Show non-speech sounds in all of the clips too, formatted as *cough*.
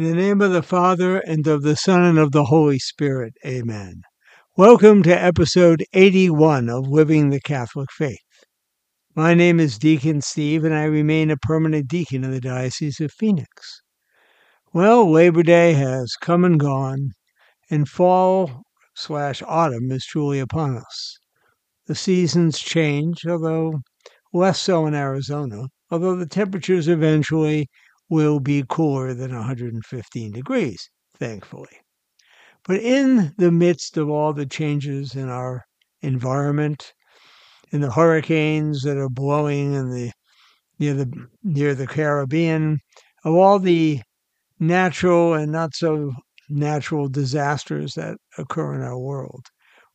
In the name of the Father, and of the Son, and of the Holy Spirit. Amen. Welcome to episode 81 of Living the Catholic Faith. My name is Deacon Steve, and I remain a permanent deacon in the Diocese of Phoenix. Well, Labor Day has come and gone, and fall slash autumn is truly upon us. The seasons change, although less so in Arizona, although the temperatures eventually will be cooler than 115 degrees, thankfully. But in the midst of all the changes in our environment, in the hurricanes that are blowing in the near the near the Caribbean, of all the natural and not so natural disasters that occur in our world,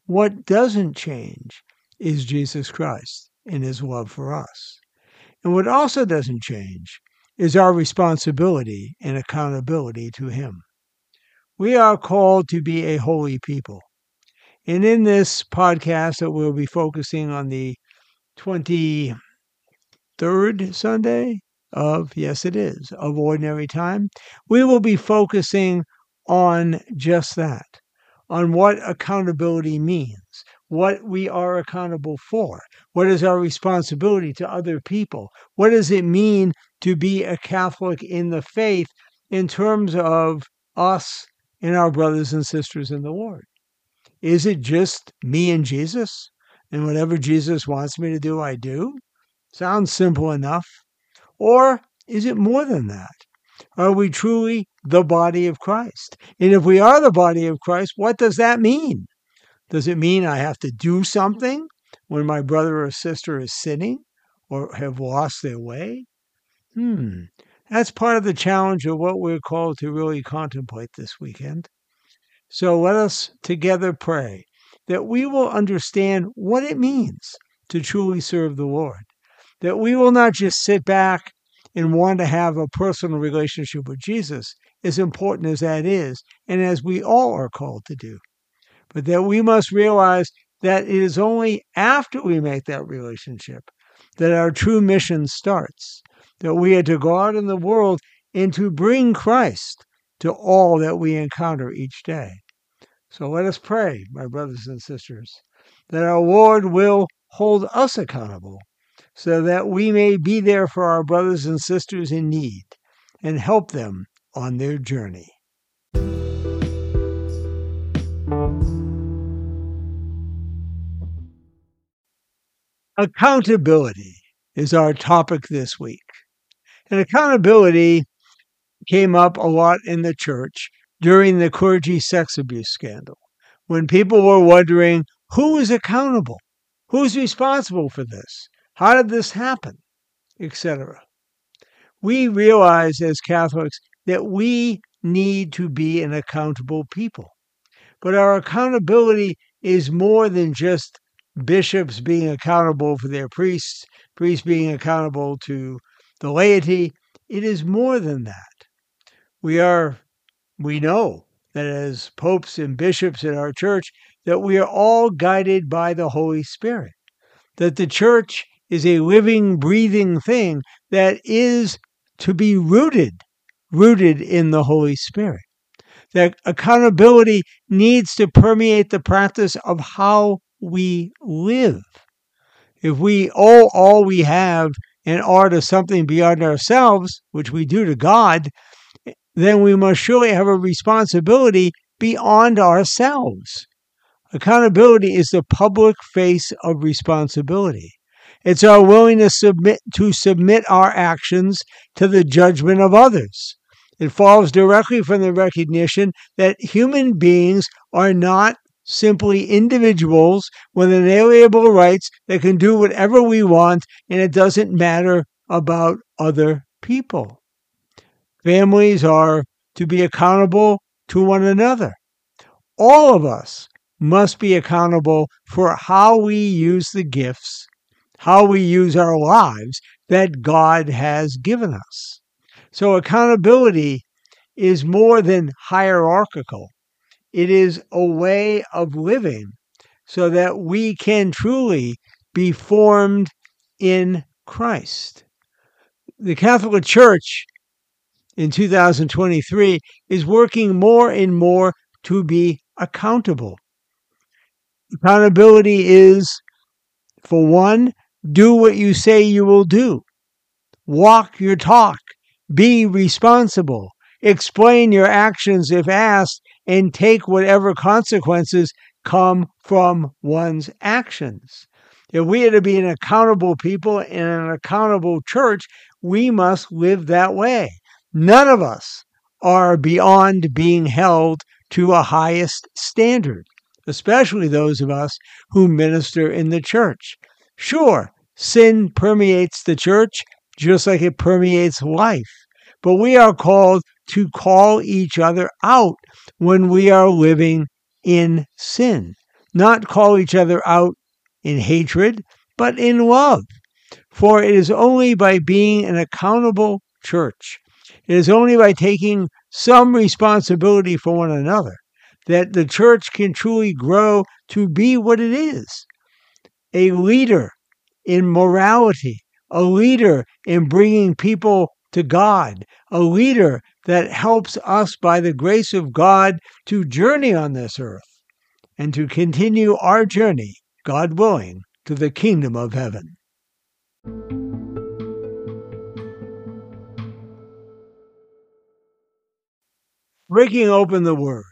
what doesn't change is Jesus Christ and his love for us. And what also doesn't change is our responsibility and accountability to him. We are called to be a holy people. And in this podcast that we'll be focusing on the 23rd Sunday of, yes, it is, of Ordinary Time, we will be focusing on just that, on what accountability means, what we are accountable for, what is our responsibility to other people, what does it mean to be a Catholic in the faith in terms of us and our brothers and sisters in the Lord. Is it just me and Jesus? And whatever Jesus wants me to do, I do? Sounds simple enough. Or is it more than that? Are we truly the body of Christ? And if we are the body of Christ, what does that mean? Does it mean I have to do something when my brother or sister is sinning or have lost their way? Hmm, that's part of the challenge of what we're called to really contemplate this weekend. So let us together pray that we will understand what it means to truly serve the Lord, that we will not just sit back and want to have a personal relationship with Jesus, as important as that is, and as we all are called to do, but that we must realize that it is only after we make that relationship that our true mission starts that we are to go out in the world and to bring Christ to all that we encounter each day. So let us pray, my brothers and sisters, that our Lord will hold us accountable so that we may be there for our brothers and sisters in need and help them on their journey. Accountability is our topic this week. And accountability came up a lot in the church during the clergy sex abuse scandal when people were wondering who is accountable? Who's responsible for this? How did this happen? Etc. We realize as Catholics that we need to be an accountable people. But our accountability is more than just bishops being accountable for their priests, priests being accountable to the laity, it is more than that. We are, we know that as popes and bishops in our church, that we are all guided by the Holy Spirit, that the church is a living, breathing thing that is to be rooted, rooted in the Holy Spirit. That accountability needs to permeate the practice of how we live. If we owe all we have and are to something beyond ourselves, which we do to God, then we must surely have a responsibility beyond ourselves. Accountability is the public face of responsibility. It's our willingness submit, to submit our actions to the judgment of others. It follows directly from the recognition that human beings are not simply individuals with inalienable rights that can do whatever we want, and it doesn't matter about other people. Families are to be accountable to one another. All of us must be accountable for how we use the gifts, how we use our lives that God has given us. So, accountability is more than hierarchical. It is a way of living so that we can truly be formed in Christ. The Catholic Church in 2023 is working more and more to be accountable. Accountability is, for one, do what you say you will do, walk your talk, be responsible, explain your actions if asked, and take whatever consequences come from one's actions. If we are to be an accountable people in an accountable church, we must live that way. None of us are beyond being held to a highest standard, especially those of us who minister in the church. Sure, sin permeates the church just like it permeates life, but we are called to call each other out when we are living in sin, not call each other out in hatred, but in love. For it is only by being an accountable church, it is only by taking some responsibility for one another that the church can truly grow to be what it is. A leader in morality, a leader in bringing people to God, a leader that helps us by the grace of God to journey on this earth and to continue our journey, God willing, to the kingdom of heaven. Breaking open the Word.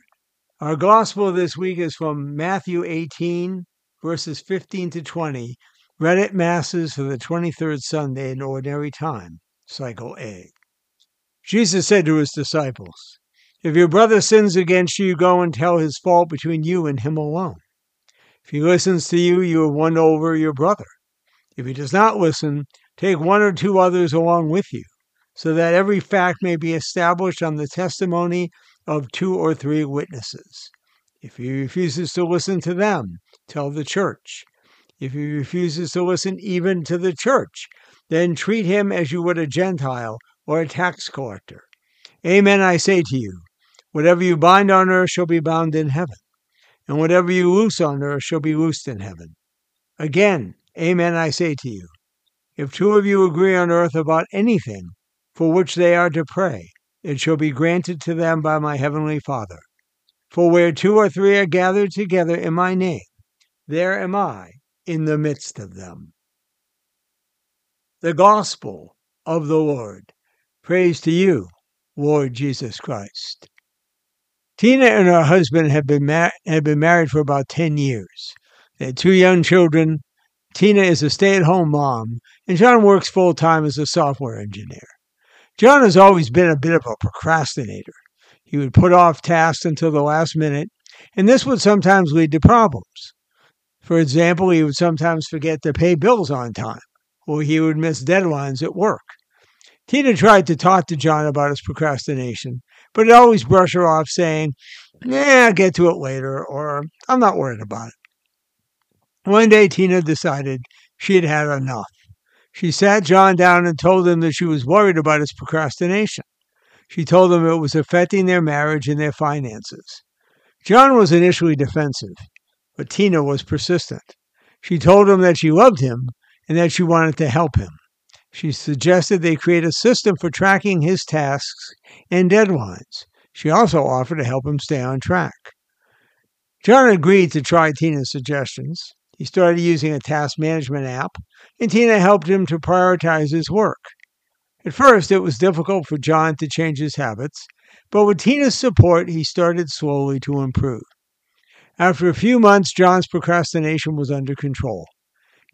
Our gospel this week is from Matthew 18, verses 15 to 20, read at Masses for the 23rd Sunday in Ordinary Time, Cycle A. Jesus said to his disciples, If your brother sins against you, go and tell his fault between you and him alone. If he listens to you, you have won over your brother. If he does not listen, take one or two others along with you so that every fact may be established on the testimony of two or three witnesses. If he refuses to listen to them, tell the church. If he refuses to listen even to the church, then treat him as you would a Gentile or a tax collector. Amen, I say to you, whatever you bind on earth shall be bound in heaven, and whatever you loose on earth shall be loosed in heaven. Again, amen, I say to you, if two of you agree on earth about anything for which they are to pray, it shall be granted to them by my heavenly Father. For where two or three are gathered together in my name, there am I in the midst of them. The Gospel of the Lord. Praise to you, Lord Jesus Christ. Tina and her husband have been, mar- have been married for about 10 years. They had two young children. Tina is a stay at home mom, and John works full time as a software engineer. John has always been a bit of a procrastinator. He would put off tasks until the last minute, and this would sometimes lead to problems. For example, he would sometimes forget to pay bills on time, or he would miss deadlines at work. Tina tried to talk to John about his procrastination, but he'd always brush her off, saying, Nah, I'll get to it later, or I'm not worried about it. One day, Tina decided she had had enough. She sat John down and told him that she was worried about his procrastination. She told him it was affecting their marriage and their finances. John was initially defensive, but Tina was persistent. She told him that she loved him and that she wanted to help him. She suggested they create a system for tracking his tasks and deadlines. She also offered to help him stay on track. John agreed to try Tina's suggestions. He started using a task management app, and Tina helped him to prioritize his work. At first, it was difficult for John to change his habits, but with Tina's support, he started slowly to improve. After a few months, John's procrastination was under control.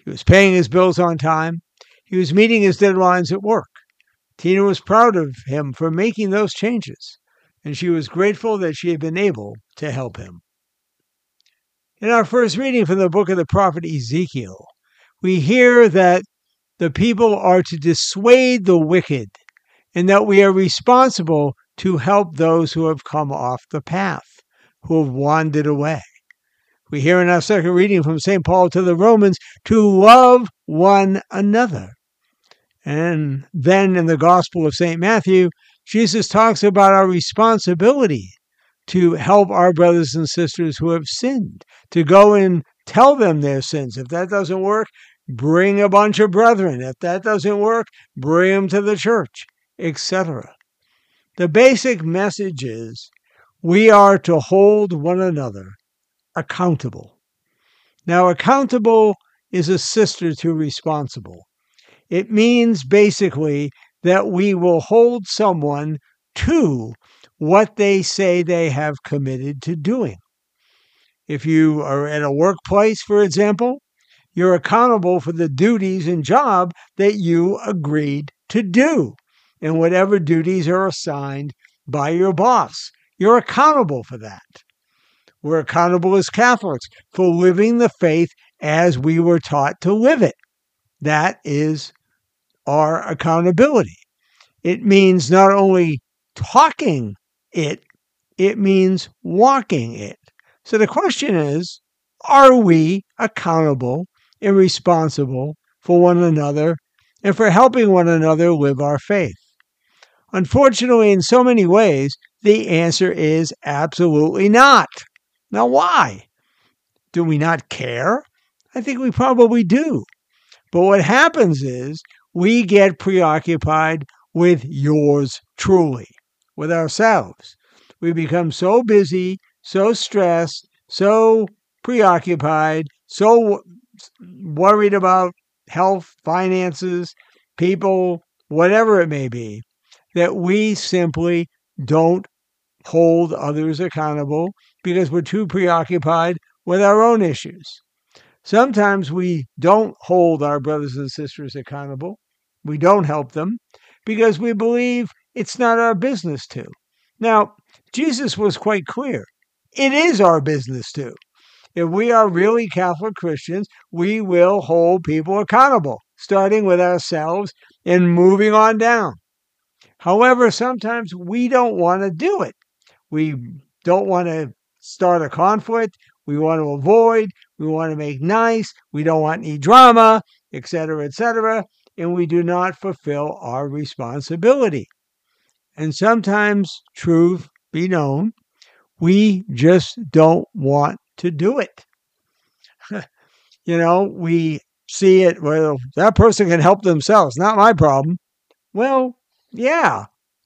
He was paying his bills on time. He was meeting his deadlines at work. Tina was proud of him for making those changes, and she was grateful that she had been able to help him. In our first reading from the book of the prophet Ezekiel, we hear that the people are to dissuade the wicked and that we are responsible to help those who have come off the path, who have wandered away. We hear in our second reading from St. Paul to the Romans to love one another. And then in the Gospel of St. Matthew, Jesus talks about our responsibility to help our brothers and sisters who have sinned, to go and tell them their sins. If that doesn't work, bring a bunch of brethren. If that doesn't work, bring them to the church, etc. The basic message is we are to hold one another accountable. Now, accountable is a sister to responsible. It means basically that we will hold someone to what they say they have committed to doing. If you are at a workplace, for example, you're accountable for the duties and job that you agreed to do and whatever duties are assigned by your boss. You're accountable for that. We're accountable as Catholics for living the faith as we were taught to live it. That is our accountability. It means not only talking it, it means walking it. So the question is are we accountable and responsible for one another and for helping one another live our faith? Unfortunately, in so many ways, the answer is absolutely not. Now, why? Do we not care? I think we probably do. But what happens is we get preoccupied with yours truly, with ourselves. We become so busy, so stressed, so preoccupied, so worried about health, finances, people, whatever it may be, that we simply don't hold others accountable because we're too preoccupied with our own issues. Sometimes we don't hold our brothers and sisters accountable. We don't help them because we believe it's not our business to. Now, Jesus was quite clear. It is our business to. If we are really Catholic Christians, we will hold people accountable, starting with ourselves and moving on down. However, sometimes we don't want to do it. We don't want to start a conflict. We want to avoid. We want to make nice. We don't want any drama, etc., etc. And we do not fulfill our responsibility. And sometimes, truth be known, we just don't want to do it. *laughs* you know, we see it, well, that person can help themselves, not my problem. Well, yeah,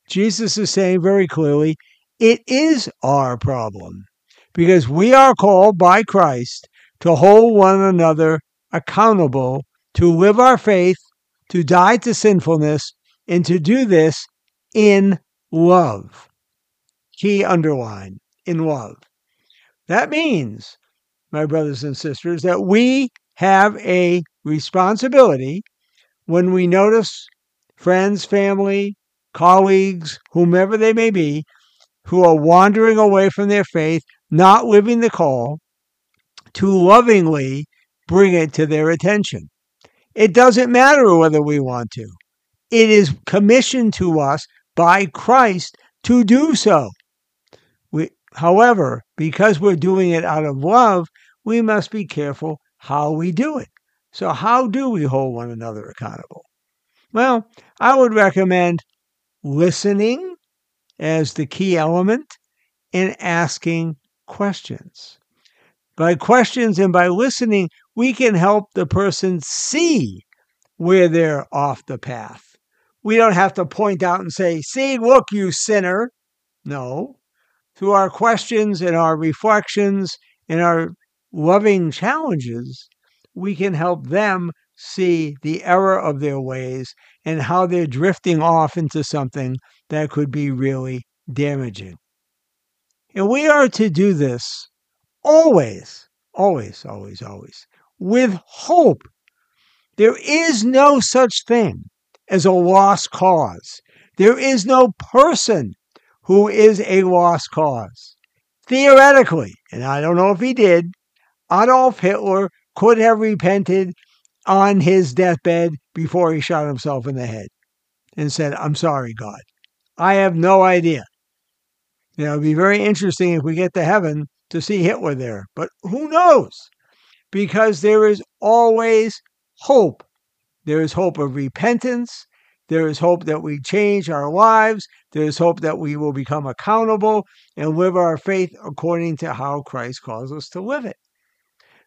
Jesus is saying very clearly, it is our problem because we are called by Christ to hold one another accountable, to live our faith, to die to sinfulness, and to do this in love. Key underline in love. That means, my brothers and sisters, that we have a responsibility when we notice friends, family, colleagues, whomever they may be, who are wandering away from their faith, not living the call, to lovingly bring it to their attention. It doesn't matter whether we want to. It is commissioned to us by Christ to do so. We, however, because we're doing it out of love, we must be careful how we do it. So, how do we hold one another accountable? Well, I would recommend listening as the key element in asking questions. By questions and by listening, we can help the person see where they're off the path. We don't have to point out and say, See, look, you sinner. No. Through our questions and our reflections and our loving challenges, we can help them see the error of their ways and how they're drifting off into something that could be really damaging. And we are to do this always, always, always, always with hope. There is no such thing as a lost cause. There is no person who is a lost cause. Theoretically, and I don't know if he did, Adolf Hitler could have repented on his deathbed before he shot himself in the head and said, I'm sorry, God. I have no idea. It'd be very interesting if we get to heaven to see Hitler there, but who knows? Because there is always hope. There is hope of repentance. There is hope that we change our lives. There is hope that we will become accountable and live our faith according to how Christ calls us to live it.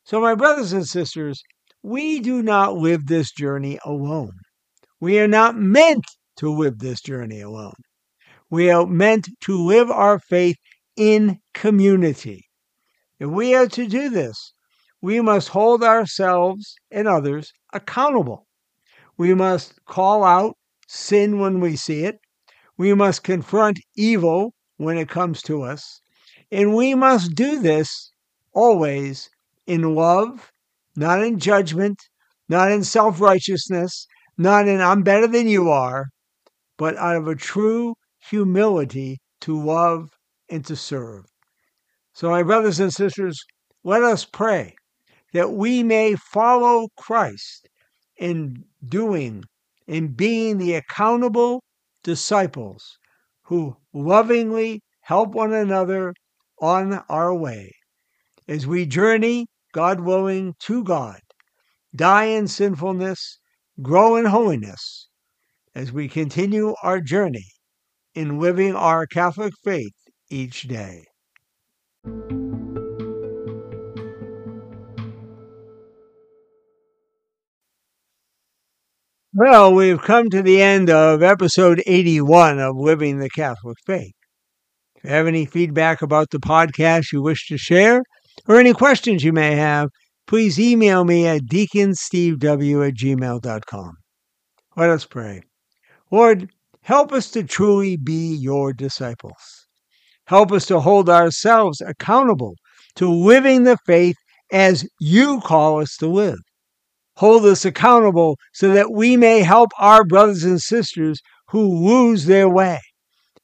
So, my brothers and sisters, we do not live this journey alone. We are not meant to live this journey alone. We are meant to live our faith in community. If we are to do this, we must hold ourselves and others accountable. We must call out sin when we see it. We must confront evil when it comes to us. And we must do this always in love, not in judgment, not in self righteousness, not in I'm better than you are, but out of a true humility to love and to serve. So, my brothers and sisters, let us pray that we may follow Christ in doing, in being the accountable disciples who lovingly help one another on our way as we journey, God willing, to God, die in sinfulness, grow in holiness, as we continue our journey in living our Catholic faith each day. Well, we've come to the end of episode 81 of Living the Catholic Faith. If you have any feedback about the podcast you wish to share, or any questions you may have, please email me at deaconstevew at gmail.com. Let us pray. Lord, help us to truly be your disciples. Help us to hold ourselves accountable to living the faith as you call us to live. Hold us accountable so that we may help our brothers and sisters who lose their way.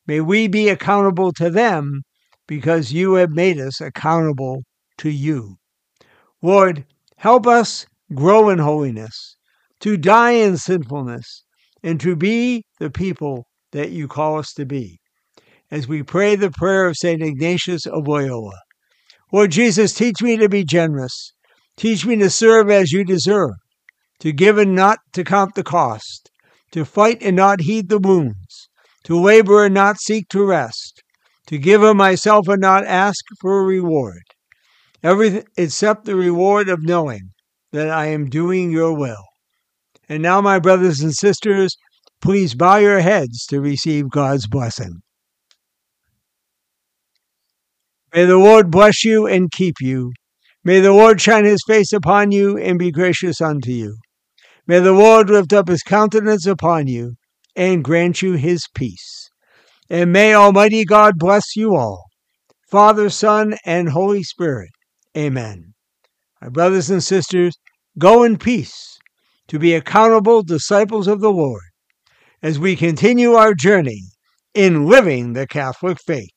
May we be accountable to them because you have made us accountable to you. Lord, help us grow in holiness, to die in sinfulness, and to be the people that you call us to be. As we pray the prayer of St. Ignatius of Loyola. Lord Jesus, teach me to be generous. Teach me to serve as you deserve, to give and not to count the cost, to fight and not heed the wounds, to labor and not seek to rest, to give of myself and not ask for a reward, everything except the reward of knowing that I am doing your will. And now, my brothers and sisters, please bow your heads to receive God's blessing. May the Lord bless you and keep you. May the Lord shine his face upon you and be gracious unto you. May the Lord lift up his countenance upon you and grant you his peace. And may Almighty God bless you all, Father, Son, and Holy Spirit. Amen. My brothers and sisters, go in peace to be accountable disciples of the Lord as we continue our journey in living the Catholic faith.